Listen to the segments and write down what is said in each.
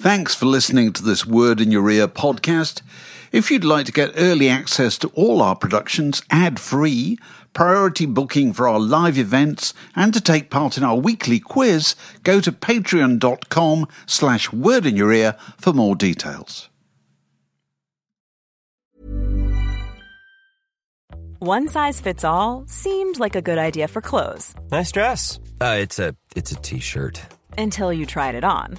Thanks for listening to this Word in Your Ear podcast. If you'd like to get early access to all our productions ad free, priority booking for our live events, and to take part in our weekly quiz, go to patreon.com slash word in your ear for more details. One size fits all seemed like a good idea for clothes Nice dress. Uh, it's a it's a t-shirt. until you tried it on.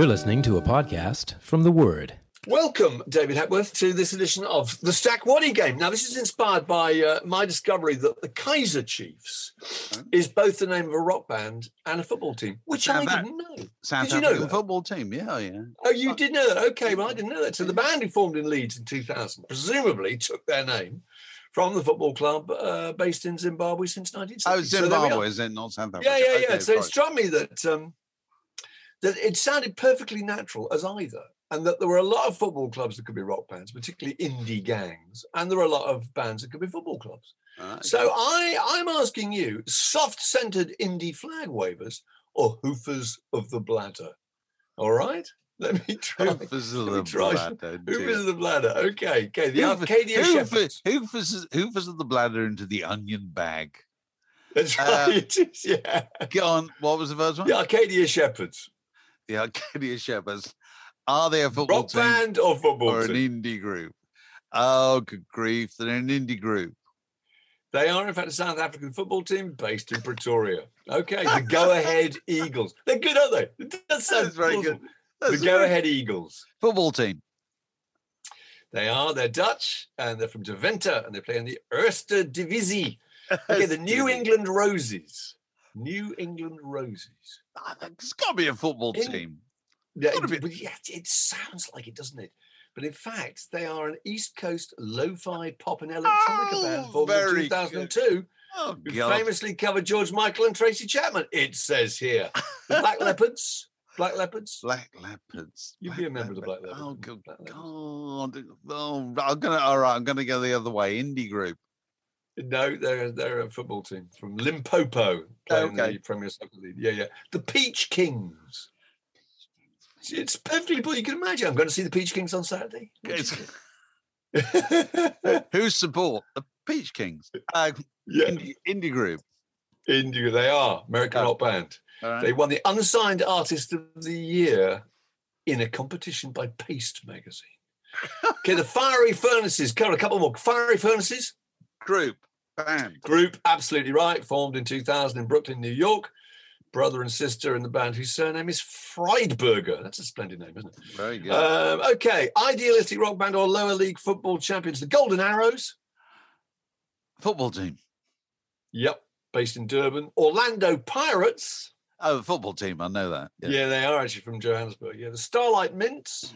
You're listening to a podcast from The Word. Welcome, David Hepworth, to this edition of the Stack Waddy game. Now, this is inspired by uh, my discovery that the Kaiser Chiefs is both the name of a rock band and a football team, which I South Af- didn't know. South Did you know African that? football team, yeah, yeah. Oh, you did know that? Okay, well, I didn't know that. So the band who formed in Leeds in 2000 presumably took their name from the football club uh, based in Zimbabwe since 1970. Oh, So there we Zimbabwe, are. is it not South Africa? Yeah, yeah, yeah. Okay, so it fine. struck me that um, that it sounded perfectly natural as either, and that there were a lot of football clubs that could be rock bands, particularly indie gangs, and there are a lot of bands that could be football clubs. Ah, okay. So I, I'm asking you, soft-centered indie flag wavers or hoofers of the bladder? All right, let me try. Hoofers of the try. bladder. Hoofers of the bladder. Okay, okay. The Hoof- Arcadia hoof- Shepherds. Hoofers, hoofers of the bladder into the onion bag. That's uh, right. yeah. Go on. What was the first one? The Arcadia Shepherds. The Arcadia Shepherds. Are they a football Rock team band or football team. or an indie group? Oh, good grief! They're an indie group. They are, in fact, a South African football team based in Pretoria. Okay, the Go Ahead Eagles. They're good, aren't they? It does sound That's very plausible. good. The That's Go very- Ahead Eagles. football team. They are. They're Dutch, and they're from Deventer, and they play in the Eerste Divisie. Okay, the New England Roses. New England Roses. It's got to be a football In- team. Yeah, it, be- yeah, it sounds like it, doesn't it? But in fact, they are an East Coast lo-fi pop and electronica band Oh, formed in very good. 2002. Oh who God! famously covered George Michael and Tracy Chapman. It says here, Black Leopards. Black Leopards. Black leopards. You'd be a member of the Black Oh Leopards, good Black Leopards. God! Oh, I'm gonna. All right, I'm gonna go the other way. Indie group. No, they're they're a football team from Limpopo, playing Okay. the Premier Soccer League. Yeah, yeah. The Peach Kings. It's perfectly cool. You can imagine. I'm going to see the Peach Kings on Saturday. What do you think? Who support the Peach Kings? Uh, yeah, indie, Group. indie group. India. They are American Oh. rock band. All right. They won the Unsigned Artist of the Year in a competition by Paste magazine. okay, the Fiery Furnaces. Come on, a couple more. Fiery Furnaces group band. group, absolutely right. Formed in 2000 in Brooklyn, New York. Brother and sister in the band whose surname is Friedberger. That's a splendid name, isn't it? Very good. Um, okay, idealistic rock band or lower league football champions, the Golden Arrows. football team. Yep, based in Durban. Orlando Pirates. Oh, football team. I know that. Yeah, they are actually from Johannesburg. Yeah, the Starlight Mints.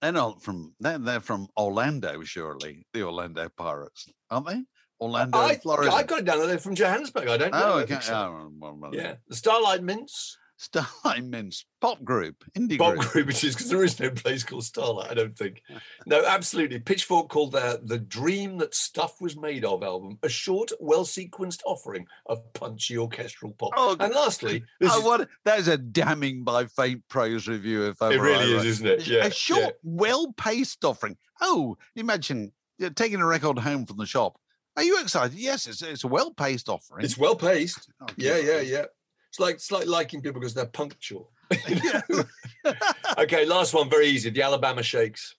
They're not from. They're, they're from Orlando, surely. The Orlando Pirates, aren't they? Orlando, I, Florida. I got it down there from Johannesburg. I don't know. Oh, okay. so. Oh, Yeah, the Starlight Mints. Starlight Mints pop group, indie Bob group. Group, which is because there is no place called Starlight, I don't think. No, absolutely. Pitchfork called their The Dream That Stuff Was Made Of album a short, well sequenced offering of punchy orchestral pop. Oh, and lastly, Oh, is- what? That is a damning by faint praise review. If it really I is, isn't it? Yeah. a short, well-paced offering. Oh, imagine taking a record home from the shop. Are you excited? Yes, it's, it's a well-paced offering. It's well paced. Oh, Yeah, yeah, yeah. It's like it's like liking people because they're punctual. okay, last one, very easy. The Alabama Shakes.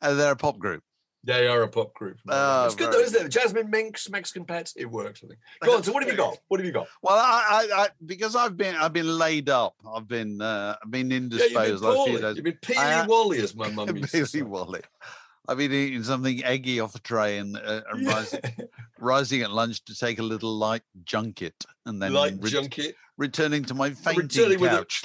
Uh, they're a pop group. They are a pop group. Oh, it's good though, isn't it? Jasmine Minks, Mexican Pets. It works. I think. Go on. So what have you got? What have you got? Well, I, I, I because I've been I've been laid up. I've been uh, I've been Yeah, you've been indisposed last few poorly. days. You've been peely wally, as my mum used say. Wally. I've been eating something eggy off a tray and, uh, and rising, rising at lunch to take a little light junket and then like re- junket. returning to my fainting with a- couch.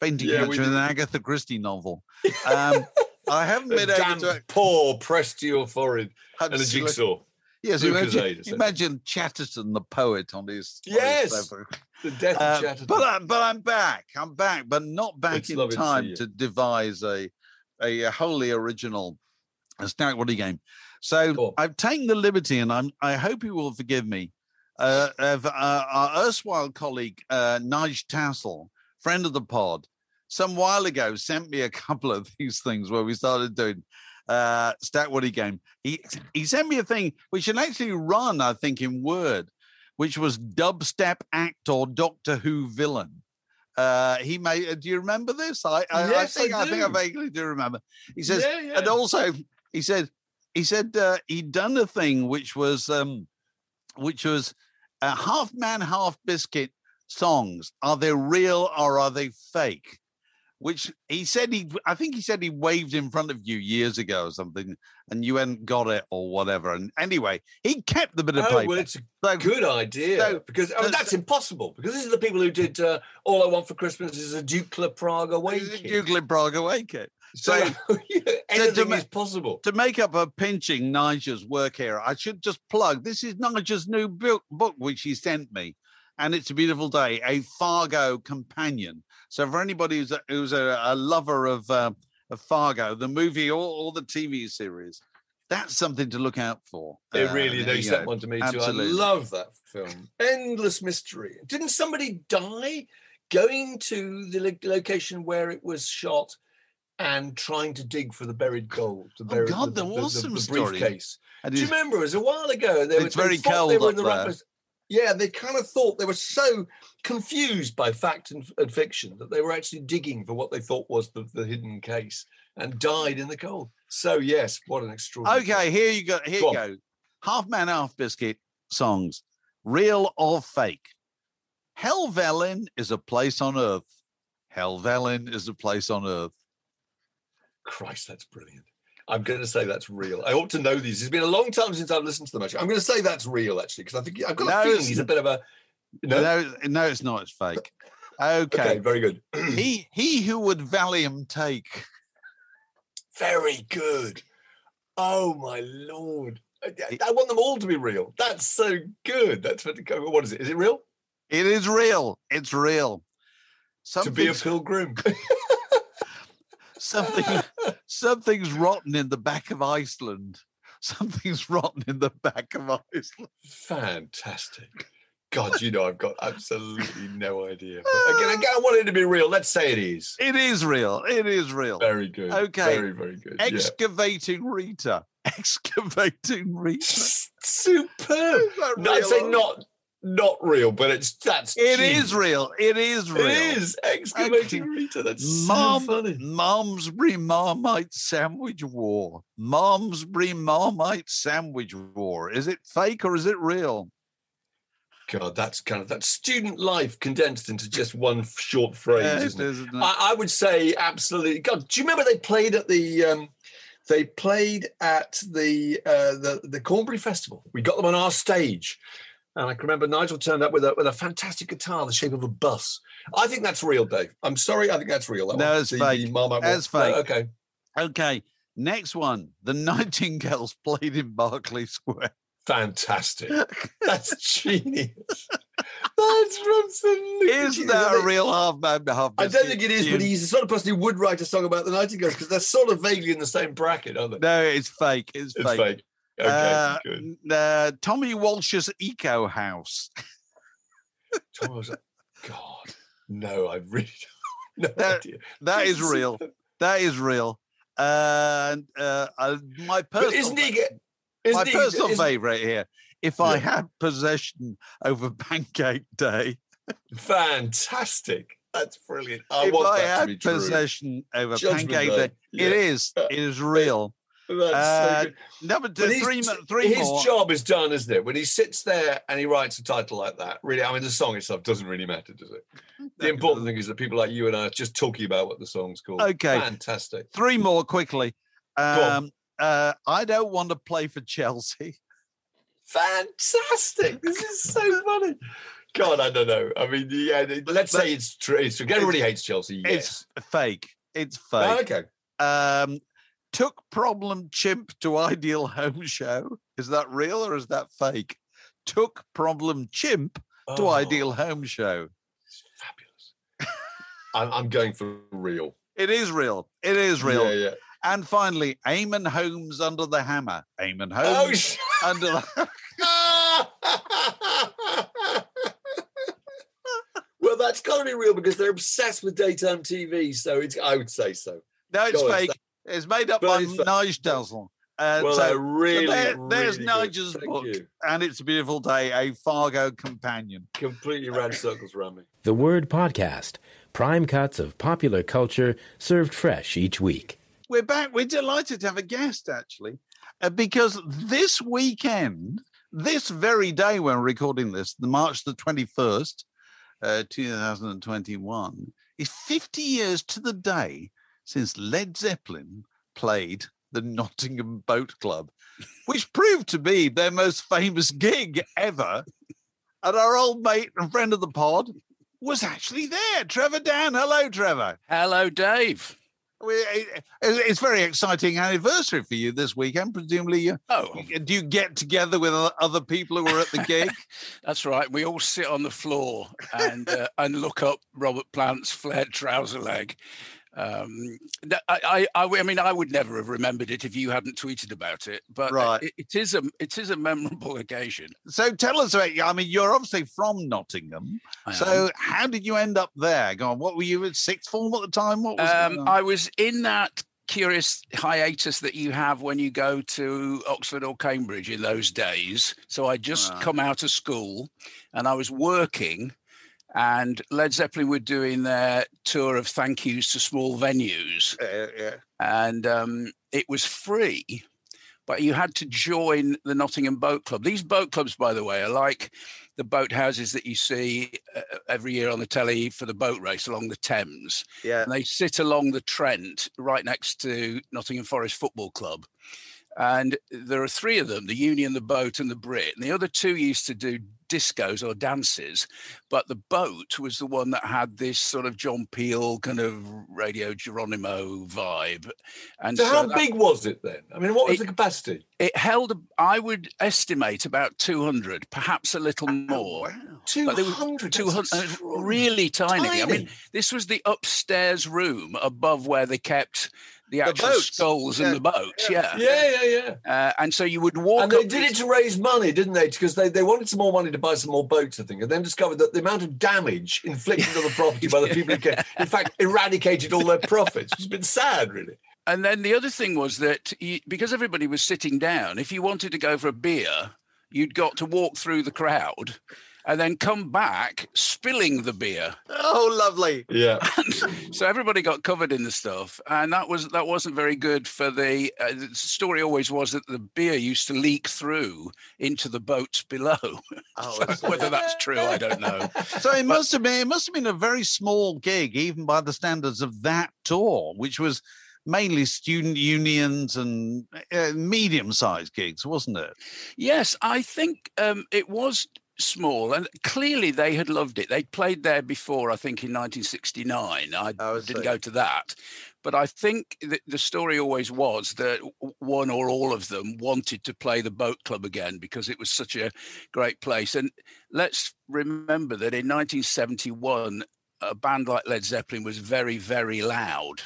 Fainting Yeah, couch with an Agatha Christie novel. Um, I haven't A been able to. paw pressed to your forehead and a jigsaw. Yes, imagine, imagine Chatterton the poet on his. on his Yes. The death Uh, of Chatterton. but I, but I'm back. I'm back, but not back It's in lovely to time to, devise a a wholly original Stack Waddy game. So Cool. I've taken the liberty, and I'm I hope you will forgive me. Uh, of uh, our erstwhile colleague uh, Nige Tassell, friend of the pod, some while ago sent me a couple of these things where we started doing uh Stack Waddy game. He he sent me a thing which had actually run, I think, in Word, which was dubstep actor Doctor Who villain. Uh he made do you remember this? I I, Yes, I think I I, think I vaguely do remember. He says yeah, yeah. and also he said he said uh, he'd done a thing which was um which was uh, half man half biscuit songs are they real or are they fake which he said he i think he said he waved in front of you years ago or something and you hadn't got it or whatever and anyway he kept the bit of Oh, paper well, it's a So- good idea so- because oh, so- that's impossible because these are the people who did uh, "All I Want for Christmas Is a Dukla Prague Awakening." Dukla Prague Awake it. So So- anything ma- is possible. to make up a pinching Nigel's work here, I should just plug this is Nigel's new book, book which he sent me, and it's a beautiful day, a Fargo companion. So for anybody who's a, who's a, a lover of, uh, of Fargo, the movie or, or the TV series, that's something to look out for. It Uh, really, they sent one to me too. I love that film. Endless mystery. Didn't somebody die going to the location where it was shot and trying to dig for the buried gold? The oh, buried, Oh, God, the, there the- was the- some the story. briefcase. Do you remember? It was a while ago. They, were- It's they very cold They were in the place. Yeah, they kind of thought they were so confused by fact and, and fiction that they were actually digging for what they thought was the, the hidden case and died in the cold. So yes, what an extraordinary. Okay, here you go. Here Go you go. Half man, half biscuit songs, real or fake. Helvellyn is a place on earth. Helvellyn is a place on earth. Christ, that's brilliant. I'm going to say that's real. I ought to know these. It's been a long time since I've listened to them. Actually, I'm going to say that's real actually because I think I've got No, a feeling he's a bit of a. No, No, no, it's not. It's fake. okay, Okay. very good, he he who would Valium take. very good. Oh my lord! I, I want them all to be real. That's so good. That's what. What is it? Is it real? It is real. It's real. to be a Something's, pilgrim. something something's rotten in the back of Iceland. Something's rotten in the back of Iceland. Fantastic. God, you know I've got absolutely no idea. But again, again, I want it to be real. Let's say it is. It is real. It is real. Very good. Okay. Very, very good. yeah. Excavating Rita. Excavating Rita. Superb. that No, I'd say not not real, but it's that's It is real. It is real. It is excavating Rita. That's Mom, so funny. Malmesbury Marmite Sandwich War. Malmesbury Marmite Sandwich War. Is it fake or is it real? God, that's kind of that student life condensed into just one short phrase, Yeah, isn't it? is, isn't it? I, I would say absolutely. God, do you remember they played at the um, they played at the uh, the the Cornbury Festival? We got them on our stage, and I can remember Nigel turned up with a with a fantastic guitar, the shape of a bus. I think that's real, Dave. I'm sorry, I think that's real. that No, it's The- fake. the That's War. No, fake. okay, Okay. Next one. The Nightingales played in Berkeley Square. fantastic. That's genius. That's from some. Is that a real half man, half I don't think it is, but he's the sort of person who would write a song about the Nightingales because they're sort of vaguely in the same bracket, aren't they? No, it's fake. It's, it's fake. fake. Okay, Uh, good. uh, Tommy Walsh's Eco House. Tom was like, God, no, I really don't. No That- idea. That is real. That is real. And uh, uh, my personal, isn't he? get- Isn't my he, personal isn't- favorite here. If I had possession over Pancake Day, Fantastic. That's brilliant. I if want I that to be had possession over Judgment Pancake Day. Day, Yeah. it is. It is real. That's so Uh, good. Number two, But three, mo- three his more. job is done, isn't it? When he sits there and he writes a title like that, really, I mean, the song itself doesn't really matter, does it? The important thing is that people like you and I are just talking about what the song's called. Okay. Fantastic. Three more quickly. Um, uh, I don't want to play for Chelsea. Fantastic. This is so funny. God, I don't know. I mean, yeah, let's say it's true. It's true. Everybody hates Chelsea. Yes. It's fake. It's Oh, fake. okay. Um, took problem chimp to ideal home show. Is that real or is that fake? Took problem chimp to Oh, ideal home show. Fabulous. I'm, I'm going for real. It is real. It is real. Yeah, yeah. And finally, Eamonn Holmes under the hammer. Eamonn Oh, Holmes sh- under the. well, that's got to be real because they're obsessed with daytime TV. So it's, I would say so. No, it's Go fake. It's made up But by it's Nige Tassell. Uh, Well, so they're really, there- there's really good. Nigel's Thank book, you. and it's a beautiful day. A Fargo companion. Completely ran circles around me. The Word Podcast. Prime cuts of popular culture served fresh each week. We're back. We're delighted to have a guest, actually, uh, because this weekend, this very day when we're recording this, the March the 21st, uh, 2021, is 50 years to the day since Led Zeppelin played the Nottingham Boat Club, which proved to be their most famous gig ever. And our old mate and friend of the pod was actually there. Trevor Dann. Hello, Trevor. Hello, Dave. We, it- it's very exciting anniversary for you this weekend. Presumably, you, Oh, do you get together with other people who were at the gig? that's right. We all sit on the floor and uh, and look up Robert Plant's flared trouser leg. Um, I, I, I, I mean, I would never have remembered it if you hadn't tweeted about it. But Right. it, it is a it is a memorable occasion. so tell us about. I mean, you're obviously from Nottingham. So how did you end up there? Go on. What were you at sixth form at the time? What was Um. I was in that curious hiatus that you have when you go to Oxford or Cambridge in those days. So I just Right. come out of school and I was working and Led Zeppelin were doing their tour of thank yous to small venues Uh, yeah. and um, it was free. But you had to join the Nottingham Boat Club. These boat clubs, by the way, are like the boat houses that you see uh, every year on the telly for the boat race along the Thames Yeah. and they sit along the Trent right next to Nottingham Forest Football Club. And there are three of them the Union, the Boat, and the Brit. And the other two used to do discos or dances, but the boat was the one that had this sort of John Peel kind of Radio Geronimo vibe. And So, how that- big was it then? I mean, what was It- the capacity? it held, I would estimate about 200, perhaps a little Oh, more. Two But they were hundred. 200, uh, really tiny. I mean, this was the upstairs room above where they kept the actual boats. sculls Yeah. and the boats. Yeah. Yeah, yeah, yeah. Uh, and so you would walk And they up did these- it to raise money, didn't they? Because they, they wanted some more money to buy some more boats, I think, and then discovered that the amount of damage inflicted on the property by the people who came, in fact, eradicated all their profits. It's been sad, really. And then the other thing was that you, because everybody was sitting down, if you wanted to go for a beer, you'd got to walk through the crowd and then come back spilling the beer. Oh, lovely. Yeah. so everybody got covered in the stuff, and that was that wasn't very good for the. Uh, the story always was that the beer used to leak through into the boats below. Oh, So whether that's true, I don't know. So it must have been it must have been a very small gig, even by the standards of that tour, which was mainly student unions and uh, medium-sized gigs, wasn't it? Yes, I think um, it was small, and clearly they had loved it. They played there before, I think, in 1969. I Oh, I didn't see. go to that, but I think that the story always was that one or all of them wanted to play the boat club again because it was such a great place. And let's remember that in 1971, a band like Led Zeppelin was very, very loud.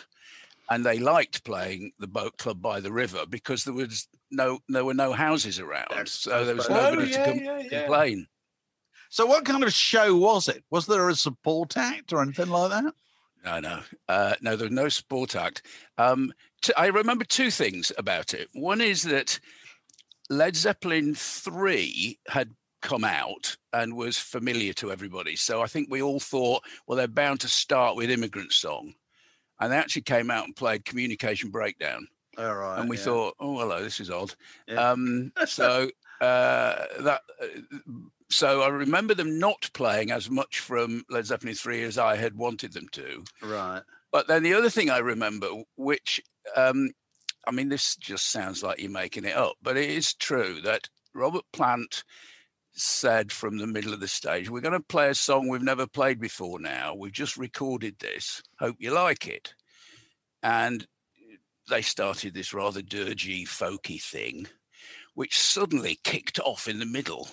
And they liked playing the boat club by the river because there was no there were no houses around, Yes, so there was Oh, nobody yeah, to com- yeah, yeah. complain. So what kind of show was it? Was there a support act or anything like that? No, no, uh, no. There was no support act. Um, t- I remember two things about it. One is that Led Zeppelin three had come out and was familiar to everybody. So I think we all thought, well, they're bound to start with Immigrant Song. And they actually came out and played Communication Breakdown. All right. and we yeah. thought, oh, hello, this is odd. Yeah. Um, so uh, that. Uh, so I remember them not playing as much from Led Zeppelin 3 as I had wanted them to. right. But then the other thing I remember, which um, I mean, this just sounds like you're making it up, but it is true that Robert Plant said from the middle of the stage, We're going to play a song we've never played before now. We've just recorded this. Hope you like it. And they started this rather dirgy, folky thing, which suddenly kicked off in the middle.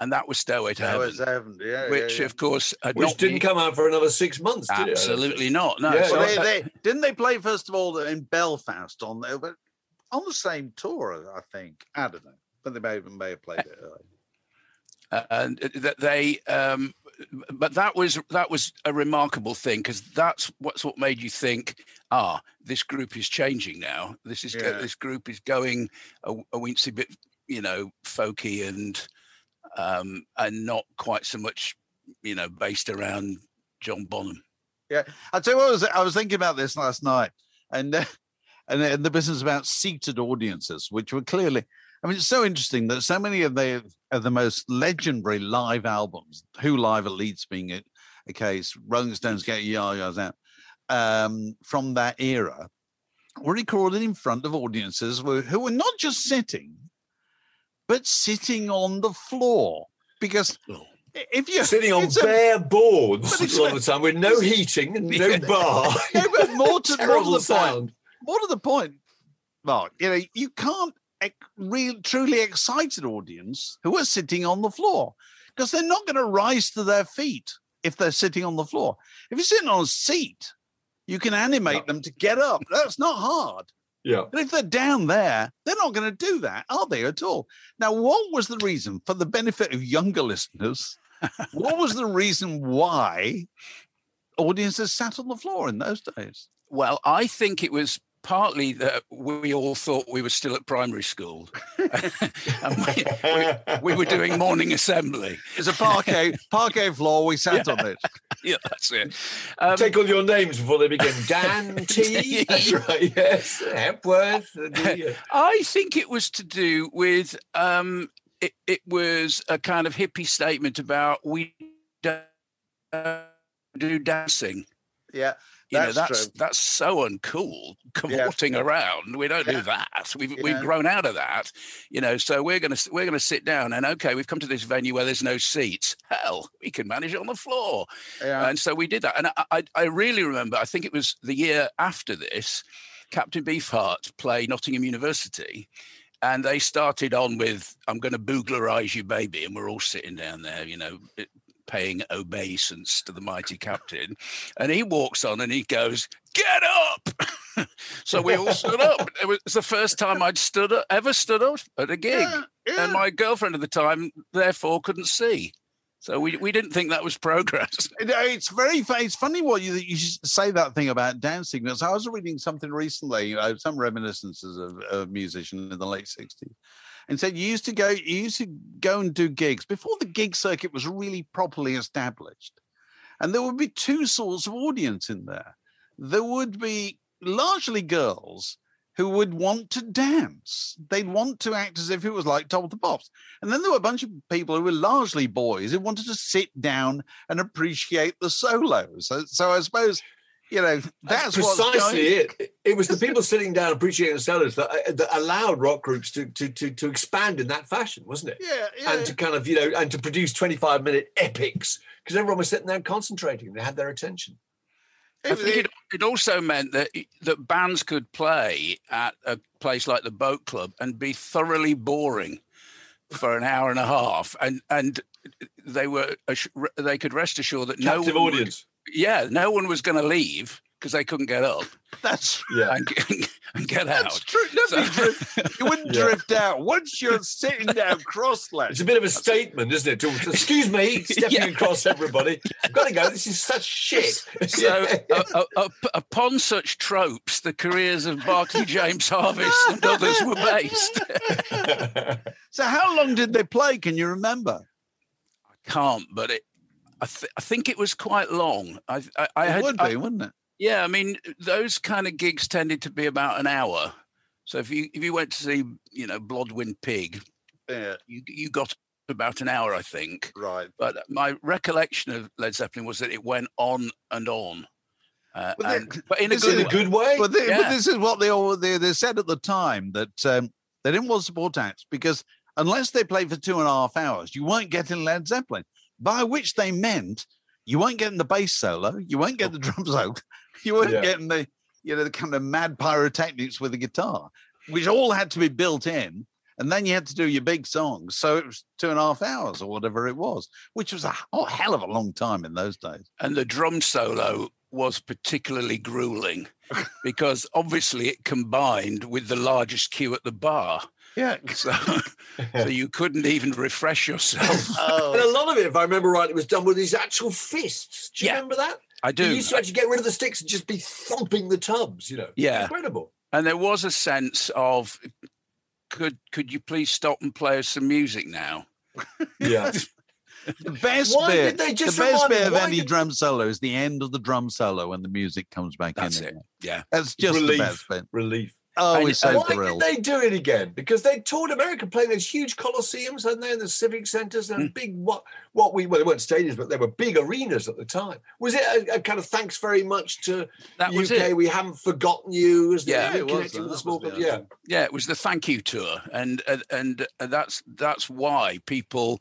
And that was Stairway to That Heaven, was heaven. Yeah. yeah, which, yeah. of course, had Which not didn't been- come out for another six months, did it? Don't? Absolutely not. No. Yeah, Well, yeah. they, they, didn't they play first of all in Belfast on the, but on the same tour? I think I don't know, but they may have, may have played it. early. uh, and that they um but that was that was a remarkable thing because that's what's what made you think ah this group is changing now this is Yeah. this group is going a, a wincy bit you know folky and um and not quite so much you know based around john bonham Yeah, I tell you what, I was, I was thinking about this last night, and uh, and, and the business about seated audiences, which were clearly. I mean, it's so interesting that so many of the of the most legendary live albums, Who Live at Leeds being a, a case, Rolling Stones Get Your Ya-Ya's Out, um, from that era, were recorded in front of audiences who were not just sitting, but sitting on the floor. Because if you're Sitting on it's a- bare boards a lot of the time with no heating and no bar. No, but more to, more to the point. sound. More to the point, Mark. You know, you can't ex- real, truly excited audience who are sitting on the floor because they're not going to rise to their feet if they're sitting on the floor. If you're sitting on a seat, you can animate them to get up. That's not hard. Yeah. But if they're down there, they're not going to do that, are they at all? Now, what was the reason for the benefit of younger listeners? what was the reason why audiences sat on the floor in those days? well i think it was partly that we all thought we were still at primary school and we, we, we were doing morning assembly It's a parquet parquet floor. We sat on it. yeah that's it um, Take all your names before they begin. Dann T. That's right. Yes. Hepworth. the, uh, I think it was to do with um, it, it was a kind of hippie statement about we don't do dancing. Yeah, You know, That's that's true. that's so uncool, cavorting around. We don't Yeah. do that. We've Yeah. we've grown out of that. You know, so we're gonna we're gonna sit down and okay, we've come to this venue where there's no seats. Hell, we can manage it on the floor. yeah. And so we did that. And I, I, I really remember, I think it was the year after this, Captain Beefheart played Nottingham University. And they started on with, I'm going to booglarize you, baby. And we're all sitting down there, you know, paying obeisance to the mighty captain. And he walks on and he goes, Get up. so we all stood up. It was the first time I'd stood up, ever stood up at a gig. yeah, yeah. And my girlfriend at the time, therefore, couldn't see. So we, we didn't think that was progress. You uh, It's very it's funny what you you say that thing about dancing. Because I was reading something recently, you know, some reminiscences of a musician in the late sixties, and said you used to go you used to go and do gigs before the gig circuit was really properly established, and there would be two sorts of audience in there. There would be largely girls who would want to dance. They'd want to act as if it was like Top of the Pops. And then there were a bunch of people who were largely boys who wanted to sit down and appreciate the solos. So, so I suppose, you know, that's, what's precisely going- it. It was the people sitting down appreciating the sellers that, uh, that allowed rock groups to, to to to expand in that fashion, wasn't it? Yeah, yeah. And to kind of you know and to produce twenty five minute epics because everyone was sitting there concentrating. They had their attention. I think it, it also meant that that bands could play at a place like the Boat Club and be thoroughly boring for an hour and a half, and and they were they could rest assured that no Captive one would- audience. Yeah, no one was going to leave because they couldn't get up That's Yeah. and, and get that's out. true. Nobody So- drift- you wouldn't Yeah. drift out once you're sitting down cross-legged. It's a bit of a statement, isn't it? To, to- excuse me, stepping Yeah. across everybody. I've got to go. This is such shit. So, uh, uh, uh, upon such tropes, the careers of Barclay James Harvest and others were based. So how long did they play? Can you remember? I can't, but it. I, th- I think it was quite long. I, I, I it had, would be, wouldn't it? yeah, I mean, those kind of gigs tended to be about an hour. So if you if you went to see, you know, Blodwyn Pig, Yeah, you you got about an hour, I think. right. But my recollection of Led Zeppelin was that it went on and on. Uh, Well, and- but in a good in a way. good way. But, they, but this is what they all they, they said at the time that um, they didn't want to support acts because unless they played for two and a half hours, you weren't getting Led Zeppelin. By which they meant you weren't getting the bass solo, you weren't getting the drum solo, you weren't Yeah. getting the you know the kind of mad pyrotechnics with the guitar, which all had to be built in. And then you had to do your big songs. So it was two and a half hours or whatever it was, which was a oh, hell of a long time in those days. and the drum solo was particularly grueling because obviously it combined with the largest queue at the bar. Yeah. So, so you couldn't even refresh yourself. and oh. a lot of it, if I remember right, it was done with his actual fists. Do you Yeah. remember that? I do. You used to actually get rid of the sticks and just be thumping the tubs, you know. Yeah. Incredible. And there was a sense of could could you please stop and play us some music now? Yeah. The best Why bit, did they just the best bit of any did- drum solo is the end of the drum solo when the music comes back That's in. it. Yeah. That's just Relief. the best bit. Relief. Oh, And- so Why thrilled. did they do it again? Because they toured America playing those huge coliseums, hadn't they, in the civic centres and Mm. big what what we well they weren't stadiums, but they were big arenas at the time. Was it a, a kind of thanks very much to That was UK? it. We haven't forgotten you as the Yeah, it was, the that small was the Yeah. Yeah, it was the thank you tour, and and and uh, that's that's why people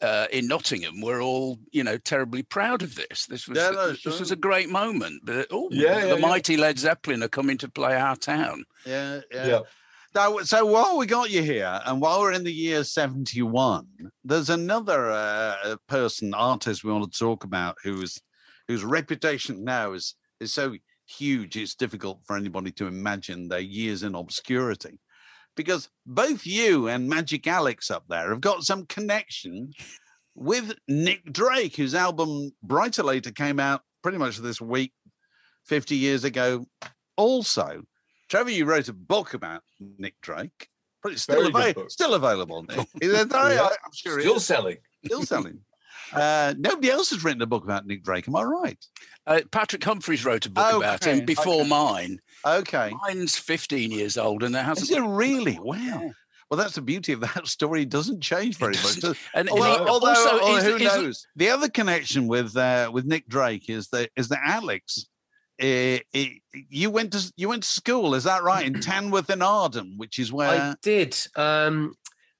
uh, in Nottingham were all you know terribly proud of this. This was Yeah, no, this was a great moment. But oh, Yeah, the yeah, yeah. mighty Led Zeppelin are coming to play our town. Yeah, yeah. Yeah. Now, so while we got you here, and while we're in the year 71, there's another uh, person, artist we want to talk about whose whose reputation now is is so huge it's difficult for anybody to imagine their years in obscurity. Because both you and Magic Alex up there have got some connection with Nick Drake, whose album Bryter Layter came out pretty much this week, 50 years ago, also. Trevor, you wrote a book about Nick Drake. But it's still, Very avail- still available. Nick. Is it? I- Yeah. I'm sure Still selling. Still selling. Uh, nobody else has written a book about Nick Drake. Am I right? Uh, Patrick Humphries wrote a book about him before okay. mine. Okay. Mine's 15 years old, and there hasn't Is it really? Wow. Well, that's the beauty of that story. It doesn't change very much. And, Although, he- although also, oh, is- who is- knows? The other connection with uh, with Nick Drake is that is that Alex, uh, uh, you went to you went to school, is that right? In Tanworth and Arden, which is where I did. Um,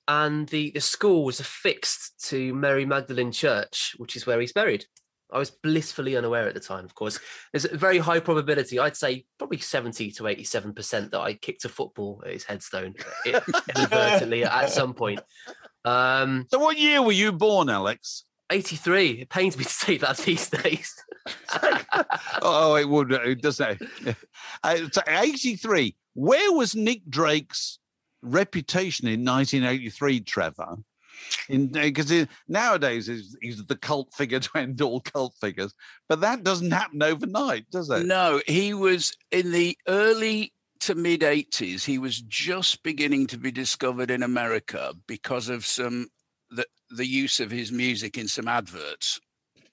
and the, the school was affixed to Mary Magdalene Church, which is where he's buried. I was blissfully unaware at the time, of course. There's a very high probability, I'd say probably 70 to 87% that I kicked a football at his headstone inadvertently at some point. Um, So, what year were you born, Alex? 83. It pains me to say that these days. oh, it would. It does say. Uh, so 83. Where was Nick Drake's reputation in 1983, Trevor? Because eh, nowadays he's, he's the cult figure to end all cult figures, but that doesn't happen overnight, does it? No, he was in the early to mid 80s. He was just beginning to be discovered in America because of some the, the use of his music in some adverts.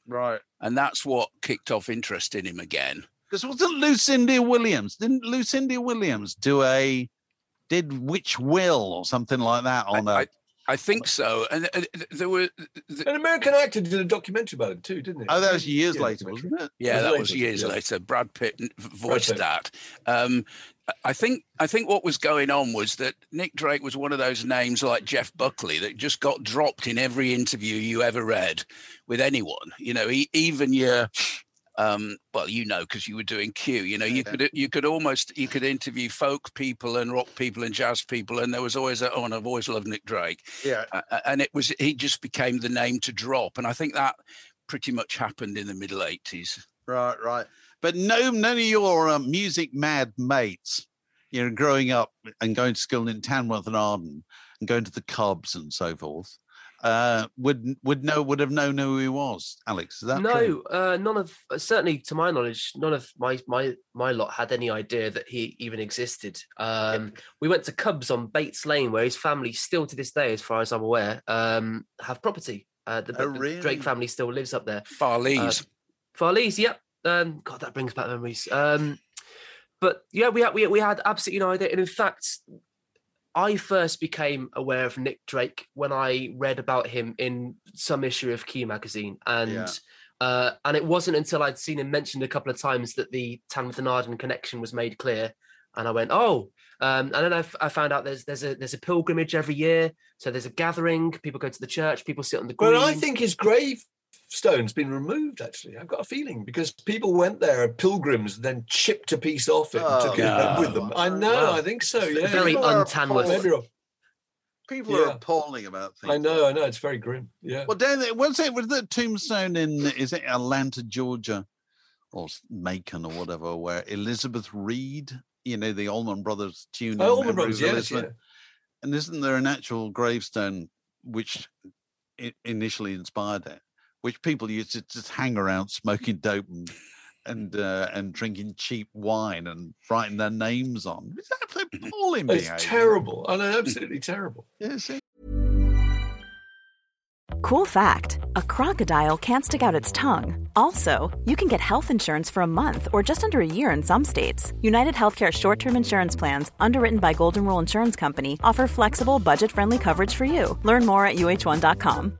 Right. And that's what kicked off interest in him again. Because wasn't Lucinda Williams? Didn't Lucinda Williams do a did Witch Will or something like that on I, a I, I think so. And uh, there were, th- An American actor did a documentary about it too, didn't he? Oh, that was years Yeah, later, wasn't it? yeah, was that was years yeah. later. Brad Pitt n- voiced Pitt. that. Um, I- I think I think what was going on was that Nick Drake was one of those names like Jeff Buckley that just got dropped in every interview you ever read with anyone. You know, he, even your um, well, you know, because you were doing Q. You know, you Yeah. could you could almost you could interview folk people and rock people and jazz people, and there was always a, oh, and I've always loved Nick Drake Yeah. uh, uh, and it was he just became the name to drop and i think that pretty much happened in the middle 80s Right, right. But no, none of your uh, music mad mates, you know, growing up and going to school in Tanworth and Arden and going to the Cubs and so forth, uh, would would know would have known who he was. Alex, is that no, true? uh, none of uh, certainly to my knowledge, none of my my my lot had any idea that he even existed. Um, we went to Cubs on Bates Lane, where his family still to this day, as far as I'm aware, um, have property. Uh, the, Oh, the? Drake family still lives up there. Far Leys. Farleys, yep. Um, God, that brings back memories. Um, but yeah, we had we, we had absolutely no idea. And in fact, I first became aware of Nick Drake when I read about him in some issue of Q magazine, and Yeah. uh, and it wasn't until I'd seen him mentioned a couple of times that the Tanworth and Arden connection was made clear, and I went, oh. Um, and then I, f- I found out there's there's a there's a pilgrimage every year, so there's a gathering. People go to the church. People sit on the green. Well, I think his gravestone's been removed. Actually, I've got a feeling because people went there, pilgrims, then chipped a piece off it and took it Oh, with them. Oh, I know. Wow. I think so. Yeah, very yeah. People are un-Tamworth. Maybe are appalling about things. I know. I know. It's very grim. Yeah. Well, don't they, was it was the tombstone in is it Atlanta, Georgia, or Macon or whatever, where Elizabeth Reed, you know, the Allman Brothers tune. Oh, Allman Brothers, of yes, Elizabeth. And isn't there an actual gravestone which initially inspired it, which people used to just hang around smoking dope and and uh, and drinking cheap wine and writing their names on? It's absolutely appalling. It's behaviour. terrible. I know. Absolutely terrible. Yes, it- Cool fact a crocodile can't stick out its tongue. Also, you can get health insurance for a month or just under a year in some states. United Healthcare short term insurance plans, underwritten by Golden Rule Insurance Company, offer flexible, budget friendly coverage for you. Learn more at uh1.com.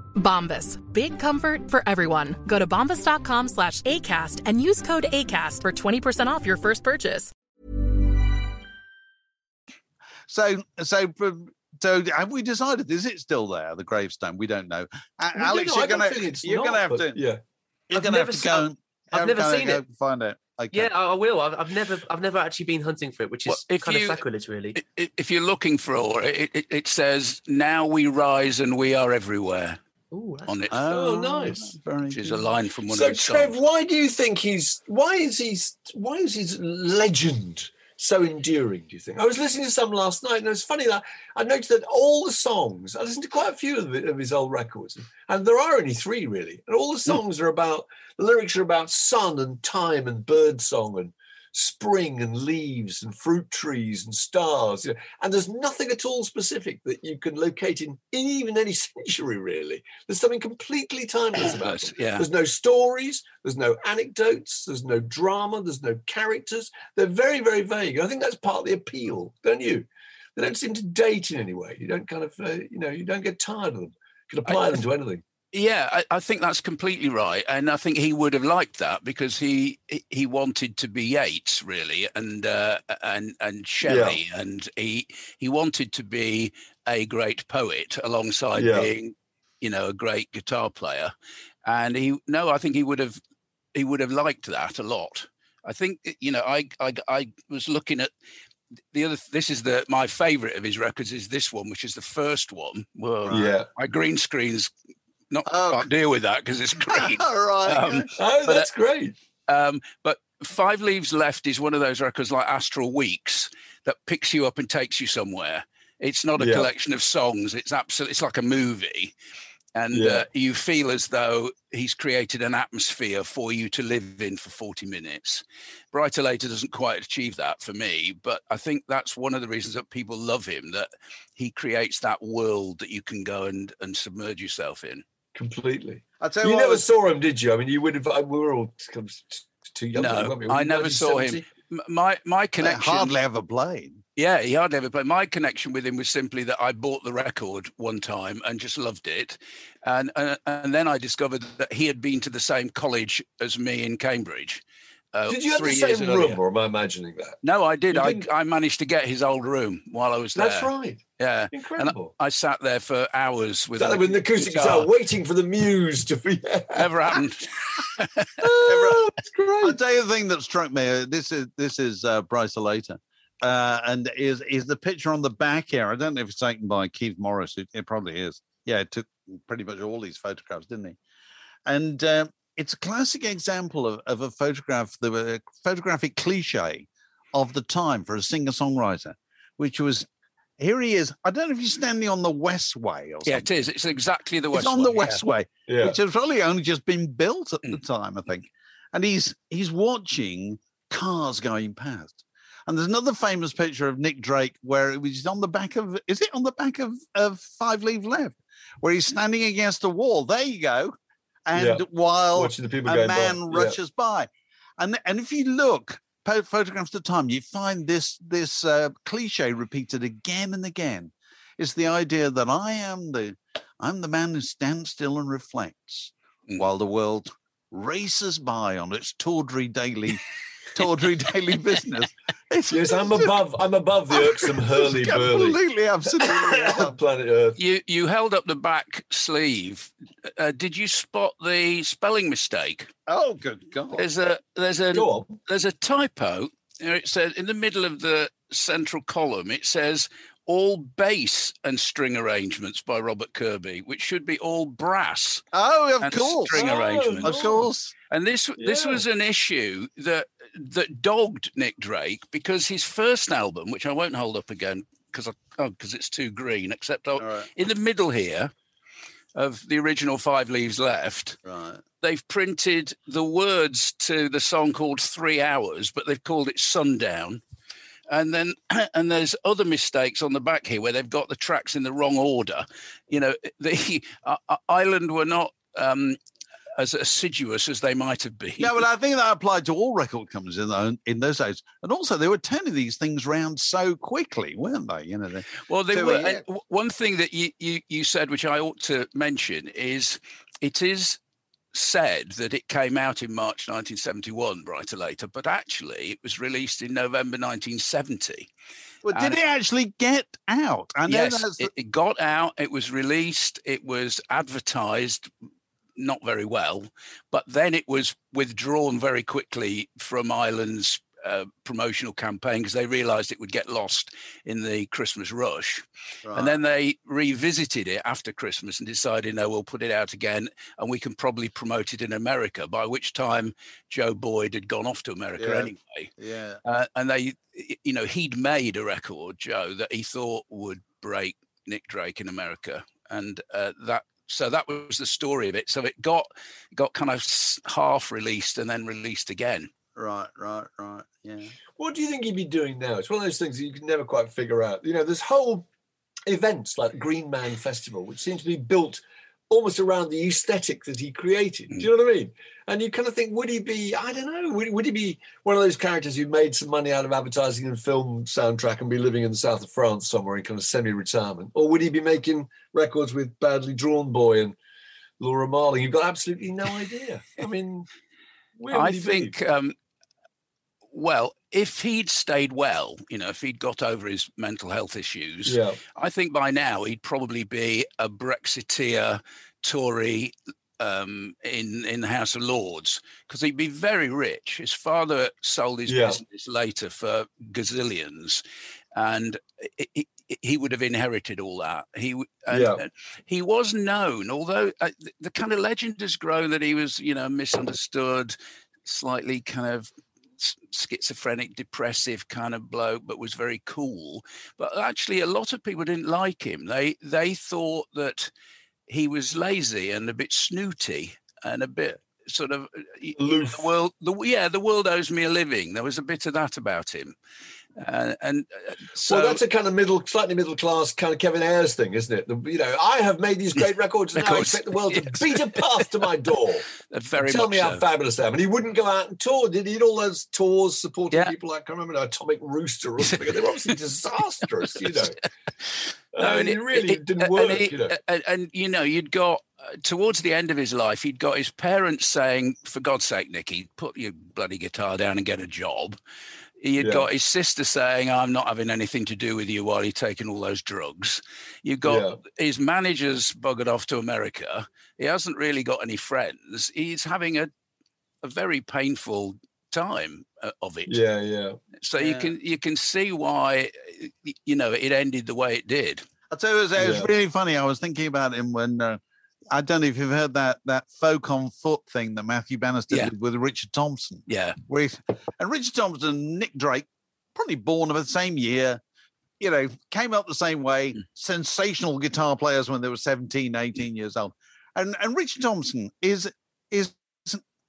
Bombas. Big comfort for everyone. Go to bombas.com slash ACAST and use code ACAST for 20% off your first purchase. So, so, so, have we decided? Is it still there? The gravestone? We don't know. A- We Alex, don't know. you're gonna, you're gonna have to, Yeah. you're I've gonna have never to se- go. and- I've never seen it. Find it. Okay. Yeah, I I will. I've, I've never, I've never actually been hunting for it, which is Well, if kind you- of sacrilege, really. I- i- If you're looking for it, it, it says, Now we rise and we are everywhere Ooh, that's on it, Oh, nice. Very which is a line from one So, of his Trev, songs. why do you think he's? Why is he? Why is his legend so enduring? Do you think? I was listening to some last night, and it was funny that I noticed that all the songs. I listened to quite a few of, it, of his old records, and there are only three really, and all the hmm. songs are about. The lyrics are about sun and time and bird song and spring and leaves and fruit trees and stars. you know, and there's nothing at all specific that you can locate in, in even any century. Really, there's something completely timeless about it. yeah. There's no stories, there's no anecdotes, there's no drama, there's no characters. They're very, very vague. I think that's part of the appeal, don't you? They don't seem to date in any way. You don't kind of, uh, you know, you don't get tired of them. You can apply them to anything. Yeah, I, I think that's completely right, and I think he would have liked that because he he- wanted to be Yeats really, and uh, and and Shelley, and he he wanted to be a great poet alongside Yeah. being, you know, a great guitar player, and he no, I think he would have he would have liked that a lot. I think you know, I I I was looking at the other. This is the my favorite of his records is this one, which is the first one. Well, Yeah. my green screen's not Oh. can't deal with that because it's green. All right. Um, Oh, But, uh, that's great. um, but Five Leaves Left is one of those records like Astral Weeks that picks you up and takes you somewhere. It's not a Yeah. collection of songs. It's absolutely. It's like a movie. and Yeah. uh, you feel as though he's created an atmosphere for you to live in for 40 minutes. Bryter Layter doesn't quite achieve that for me, but I think that's one of the reasons that people love him, that he creates that world that you can go and, and submerge yourself in. Completely. I tell You you what, never saw him, did you? I mean, you would have. Uh, we were all kind of too young. No, weren't we? I never saw him. 1970? M- My my they connection hardly ever played. Yeah, he hardly ever played. My connection with him was simply that I bought the record one time and just loved it, and and, and then I discovered that he had been to the same college as me in Cambridge. Uh, Did you have the three years same earlier. room, or am I imagining that? No, I did. I. I managed to get his old room while I was there. That's right. Yeah, and I, Incredible. I sat there for hours with, Sat a with an acoustic guitar, waiting for the muse to be. Never happened. oh, that's great. I'll tell you the thing that struck me. uh, This is this is uh, Bryter Layter, uh, and is is the picture on the back here. I don't know if it's taken by Keith Morris. It, it probably is. Yeah, it took pretty much all these photographs, didn't he? And uh, it's a classic example of, of a photograph, the uh, photographic cliche of the time for a singer songwriter, which was here he is. I don't know if he's standing on the Westway or something. Yeah, it is. It's exactly the West. It's on the Way, yeah. Way, Yeah. which has probably only just been built at the Mm. time, I think. And he's he's watching cars going past. And there's another famous picture of Nick Drake where it was on the back of is it on the back of, of Five Leave Left, where he's standing against a wall. There you go. And Yeah. while Watching the people a going by. man Yeah. rushes by. And and if you look photographs at the time, you find this this uh, cliche repeated again and again. It's the idea that I am the I'm the man who stands still and reflects Mm. while the world races by on its tawdry daily tawdry daily business. It's, Yes, I'm it's above. I'm above the irksome hurly burly. Completely, absolutely. of planet Earth. You you held up the back sleeve. Uh, did you spot the spelling mistake? oh, good God. There's a there's a there's a typo. It says in the middle of the central column. It says all bass and string arrangements by Robert Kirby, which should be all brass Oh, of and course. string Oh, arrangements. Of course. And this this was an issue that that dogged Nick Drake because his first album, which I won't hold up again because oh, because it's too green, except I, All right. in the middle here of the original Five Leaves Left, Right. they've printed the words to the song called Three Hours, but they've called it Sundown. And then, and there's other mistakes on the back here where they've got the tracks in the wrong order. You know, the uh, Island were not um, as assiduous as they might have been. Yeah, but I think that applied to all record companies in, tho- in those days. And also, they were turning these things round so quickly, weren't they? You know, they, Well, they So, were. uh, one thing that you, you you said, which I ought to mention, is it is said that it came out in March 1971, Bryter Layter, but actually it was released in November 1970. well, did And- it actually get out? I yes, the- it, it got out. It was released. It was advertised not very well, but then it was withdrawn very quickly from Island's uh, promotional campaign because they realised it would get lost in the Christmas rush. And then they revisited it after Christmas and decided, no, we'll put it out again and we can probably promote it in America. By which time Joe Boyd had gone off to America Yeah. anyway. yeah. Uh, and they, you know, he'd made a record, Joe, that he thought would break Nick Drake in America, and uh, that. So that was the story of it. So it got got kind of half released and then released again. Right, right, right. Yeah. What do you think he'd be doing now? It's one of those things that you can never quite figure out. You know, there's whole events like Green Man Festival, which seem to be built almost around the aesthetic that he created. Do you know what I mean? And you kind of think, would he be, I don't know, would, would he be one of those characters who made some money out of advertising and film soundtrack and be living in the south of France somewhere in kind of semi retirement? Or would he be making records with Badly Drawn Boy and Laura Marling? You've got absolutely no idea. I mean, where would I he be? think, um, well, if he'd stayed well, you know, if he'd got over his mental health issues, Yeah. I think by now he'd probably be a Brexiteer Tory um, in in the House of Lords because he'd be very rich. His father sold his Yeah. business later for gazillions, and i he would have inherited all that. He and, Yeah. he was known, although uh, the, the kind of legend has grown that he was, you know, misunderstood, slightly kind of schizophrenic, depressive kind of bloke, but was very cool. But actually, a lot of people didn't like him. They they thought that he was lazy and a bit snooty and a bit sort of uh, y- the world. The, yeah, the world owes me a living. There was a bit of that about him, uh, and so well, that's a kind of middle, slightly middle class kind of Kevin Ayers thing, isn't it? The, you know, I have made these great records, and now I expect the world to beat a path to my door. very Tell me how fabulous I am. And he wouldn't go out and tour. Did he? Did all those tours supporting people like I remember Atomic Rooster or something. They were obviously disastrous, you know. No, Uh, and it really it- didn't and work, it- you know. And, and, you know, you'd got uh, towards the end of his life, he'd got his parents saying, "For God's sake, Nicky, put your bloody guitar down and get a job." You'd Yeah. got his sister saying, "I'm not having anything to do with you while you're taking all those drugs." You've got his managers buggered off to America. He hasn't really got any friends. He's having a a very painful time uh, of it. Yeah, yeah. So you can you can see why you know it ended the way it did. I'll tell you, it was, it was Yeah. really funny. I was thinking about him when uh, I don't know if you've heard that that folk on foot thing that Matthew Bannister Yeah. did with Richard Thompson. Yeah. Where and Richard Thompson and Nick Drake, probably born of the same year, you know, came up the same way, hmm. sensational guitar players when they were 17, 18 years old. And and Richard Thompson is is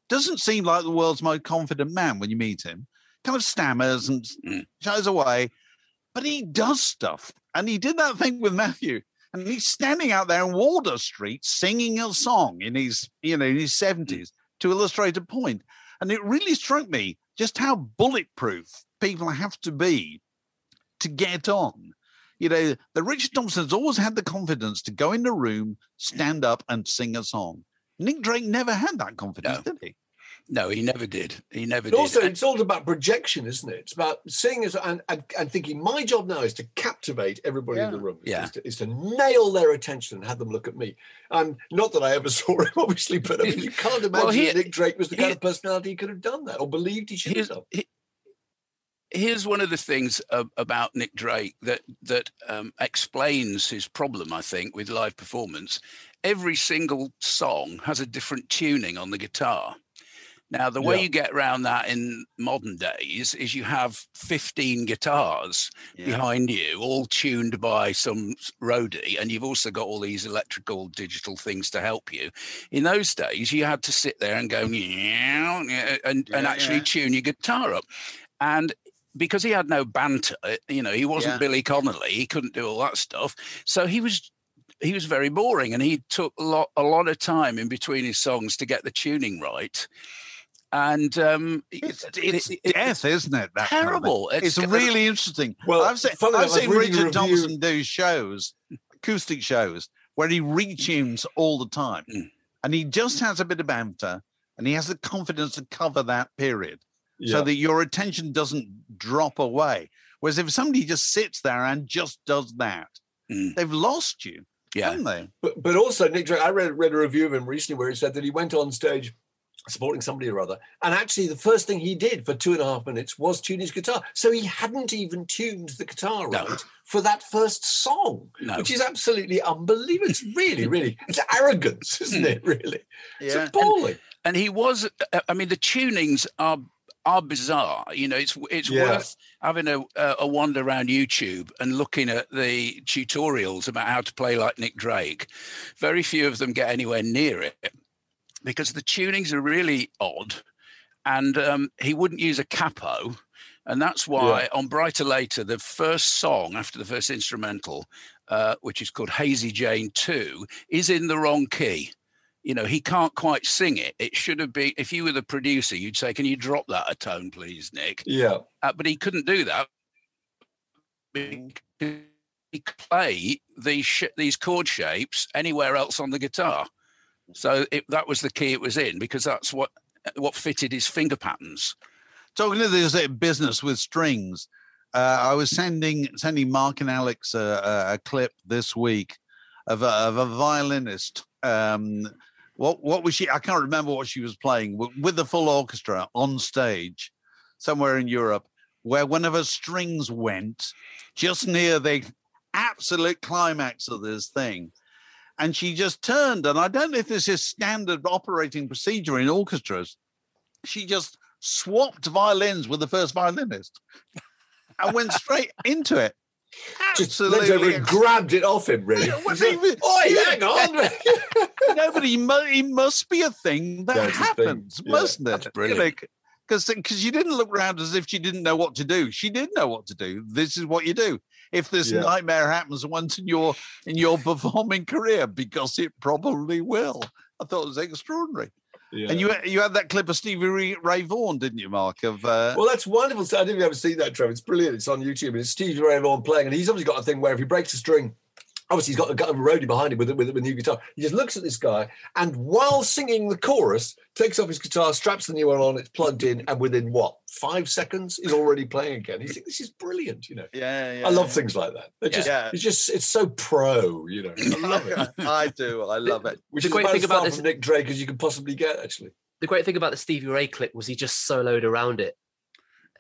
doesn't seem like the world's most confident man when you meet him. Kind of stammers and hmm. shies away, but he does stuff. And he did that thing with Matthew. And he's standing out there in Wardour Street singing a song in his, you know, in his 70s to illustrate a point. And it really struck me just how bulletproof people have to be to get on. You know, the Richard Thompson's always had the confidence to go in the room, stand up, and sing a song. Nick Drake never had that confidence, did he? No, he never did. He never But did. also, And- it's all about projection, isn't it? It's about seeing as and, and, and thinking. My job now is to captivate everybody in the room. Is, Yeah. is, to, is to nail their attention and have them look at me. And not that I ever saw him, obviously, but I mean, you can't imagine Well, he- Nick Drake was the kind of personality he could have done that or believed he should have done. here's one of the things uh, about Nick Drake that that um, explains his problem, I think, with live performance. Every single song has a different tuning on the guitar. Now, the way Yeah. you get around that in modern days is you have 15 guitars behind you, all tuned by some roadie, and you've also got all these electrical digital things to help you. In those days, you had to sit there and go, yeah, and, and Yeah, actually yeah. tune your guitar up. And because he had no banter, uh, you know, he wasn't Yeah. Billy Connolly, he couldn't do all that stuff. So he was he was very boring and he took a lot a lot of time in between his songs to get the tuning right. And um, it's, it's death, isn't it? That kind of terrible. It's, It's- really interesting. Well, I've seen, I've seen Richard review- Thompson do shows, acoustic shows, where he retunes all the time, Mm. and he just has a bit of banter, and he has the confidence to cover that period, Yeah. so that your attention doesn't drop away. Whereas if somebody just sits there and just does that, they've lost you, haven't they? But but also Nick Drake, I read read a review of him recently where he said that he went on stage supporting somebody or other, and actually the first thing he did for two and a half minutes was tune his guitar. So he hadn't even tuned the guitar right for that first song, No. which is absolutely unbelievable. It's really, really, it's arrogance, isn't it? Really, it's appalling. and he was uh, i mean the tunings are are bizarre you know it's it's Yeah. worth having a a a wander around youtube and looking at the tutorials about how to play like nick drake very few of them get anywhere near it because the tunings are really odd and um, he wouldn't use a capo and that's why Yeah. on Bryter Layter the first song after the first instrumental uh, which is called hazy jane 2 is in the wrong key. You know he can't quite sing it. It should have been if you were the producer you'd say can you drop that a tone please nick? Yeah. uh, but he couldn't do that. Because he could play these sh- these chord shapes anywhere else on the guitar so it, that was the key it was in because that's what what fitted his finger patterns. Talking to this uh, business with strings uh, i was sending sending mark and alex a, a, a clip this week of a, of a violinist um what what was she i can't remember what she was playing with the full orchestra on stage somewhere in europe where one of her strings went just near the absolute climax of this thing and she just turned and i don't know if this is standard operating procedure in orchestras she just swapped violins with the first violinist and went straight into it. Just leant over and grabbed it off him, really. What He Oi, hang on. no, but he, mu- he must be a thing that Yeah, a thing. happens, Yeah, mustn't it? that's brilliant. Because because she didn't look around as if she didn't know what to do. She did know what to do. This is what you do. If this Yeah. nightmare happens once in your in your performing career, because it probably will. I thought it was extraordinary. Yeah. And you you had that clip of Stevie Ray, Vaughan, didn't you, Mark? Of uh, Well, that's wonderful. I didn't ever see that, Trevor. It's brilliant. It's on YouTube. And it's Stevie Ray Vaughan playing, and he's obviously got a thing where if he breaks a string, obviously he's got a, got a roadie behind him with, a- with, a- with a new guitar. He just looks at this guy, and while singing the chorus, takes off his guitar, straps the new one on, it's plugged in, and within what five seconds, he's already playing again. He's like, this is brilliant. You know, yeah, yeah, I love yeah. things like that. They're just, Yeah. it's just, it's so pro. You know, I love it. I do. I love it. Which The is great about thing as about this- from Nick Drake as you can possibly get, actually. The great thing about the Stevie Ray clip was he just soloed around it.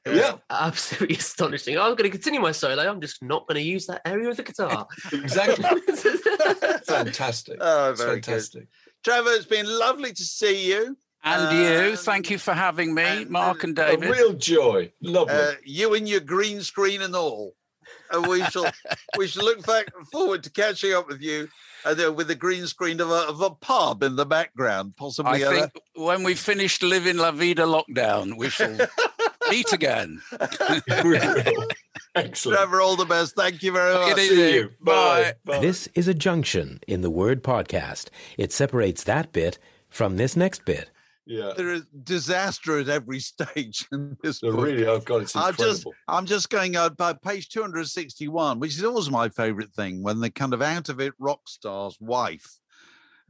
It was Yeah. absolutely astonishing. I'm going to continue my solo. I'm just not going to use that area of the guitar. Exactly. Fantastic. Oh, It's very good. fantastic. Trevor, it's been lovely to see you. And you, Um, thank you for having me, and- Mark and A David. real joy. Lovely. Uh, you and your green screen and all. And we shall we shall look back forward to catching up with you uh, with the green screen of a, of a pub in the background, possibly. uh, think when we finished living La Vida lockdown, we shall meet again. We. Excellent. Trevor, all the best. Thank you very much. Good See you. Bye. Bye. This is a junction in the word podcast. It separates that bit from this next bit. Yeah. There is disaster at every stage in this So book. really, I've got it's I incredible. just, I'm just going out by page 261, which is always my favorite thing when the kind of out of it rock star's wife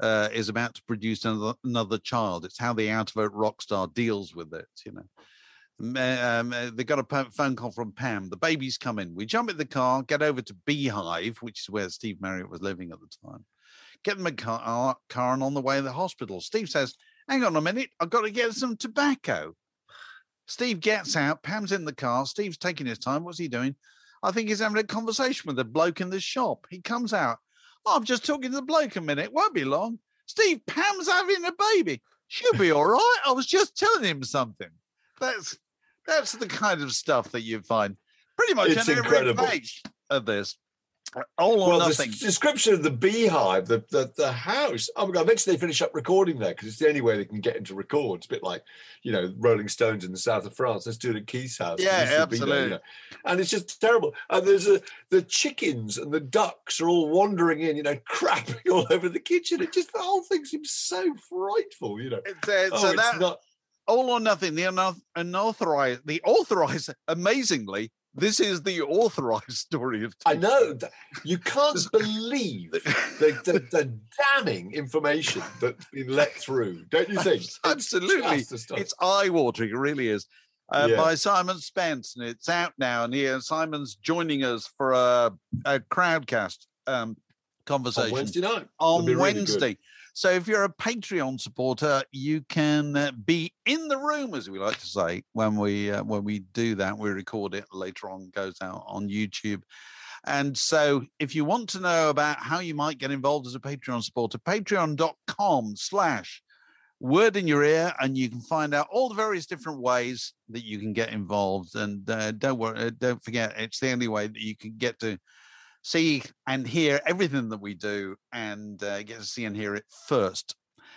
uh, is about to produce another, another child. It's how the out of it rock star deals with it, you know. Um, uh, they got a phone call from Pam. The baby's coming. We jump in the car, get over to Beehive, which is where Steve Marriott was living at the time. Get in the car, uh, car and on the way to the hospital. Steve says, Hang on a minute, I've got to get some tobacco. Steve gets out. Pam's in the car. Steve's taking his time. What's he doing? I think he's having a conversation with the bloke in the shop. He comes out. Oh, I'm just talking to the bloke a minute. Won't be long. Steve, Pam's having a baby. She'll be all right. I was just telling him something. That's that's the kind of stuff that you find pretty much It's on every incredible. page of this. All or well, the nothing. s- description of the beehive, the, the the house. Oh my god! Eventually, they finish up recording there because it's the only way they can get into record. It's a bit like, you know, Rolling Stones in the south of France. Let's do it at Keith's house. Yeah, be there, you absolutely. know. And it's just terrible. And there's a the chickens and the ducks are all wandering in, you know, crapping all over the kitchen. It just the whole thing seems so frightful, you know. It's, uh, Oh, so it's that not. All or nothing. The unauthorized, unauthorized, the authorized. Amazingly, this is the authorized story of. I know you can't believe the, the, the damning information that's been let through, don't you think? Absolutely. astonishing. It's eye watering. It really is. Uh, Yeah. By Simon Spence, and it's out now. And here, Simon's joining us for a, a crowdcast um, conversation on Wednesday night. on good. So if you're a Patreon supporter, you can uh, be in the room, as we like to say, when we uh, when we do that. We record it later on, goes out on YouTube. And so if you want to know about how you might get involved as a Patreon supporter, patreon.com slash word in your ear, and you can find out all the various different ways that you can get involved. And uh, don't worry, uh, don't forget, it's the only way that you can get to see and hear everything that we do and uh, get to see and hear it first.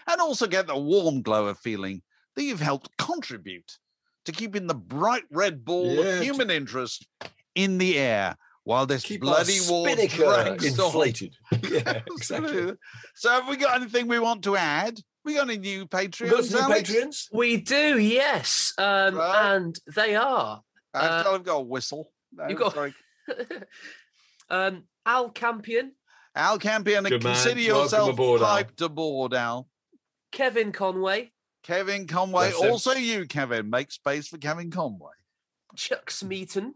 And also get the warm glow of feeling that you've helped contribute to keeping the bright red ball Yeah, of human interest in the air while this Keep bloody war spinnaker drags on. inflated. Yeah, exactly. So have we got anything we want to add? We got any new We've got Patreons? new Alex? Patreons. We do, yes. Um, Right. And they are. Uh, Uh, I've got a whistle. No, you've got- sorry. um, Al Campion, Al Campion, Good consider Welcome yourself aboard, Al. hyped aboard, Al. Kevin Conway, Kevin Conway. Bless him. Also, you, Kevin. Make space for Kevin Conway. Chuck Smeaton,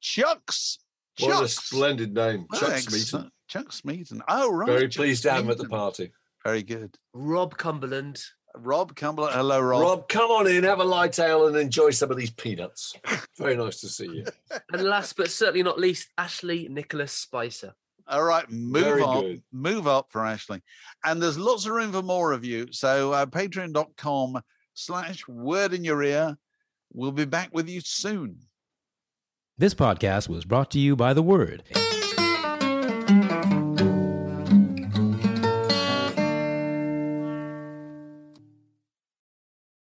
Chucks. What a Chucks. splendid name. Chuck excellent. Smeaton. Chuck Smeaton. Oh, right. Very Chuck pleased to have him at the party. Very good. Rob Cumberland, Rob Cumberland. Hello, Rob. Rob, come on in, have a light ale, and enjoy some of these peanuts. Very nice to see you. and last but certainly not least, Ashley Nicholas Spicer. All right, move Very up, good. move up for Ashley. And there's lots of room for more of you. So uh, patreon.com slash word in your ear. We'll be back with you soon. This podcast was brought to you by The Word.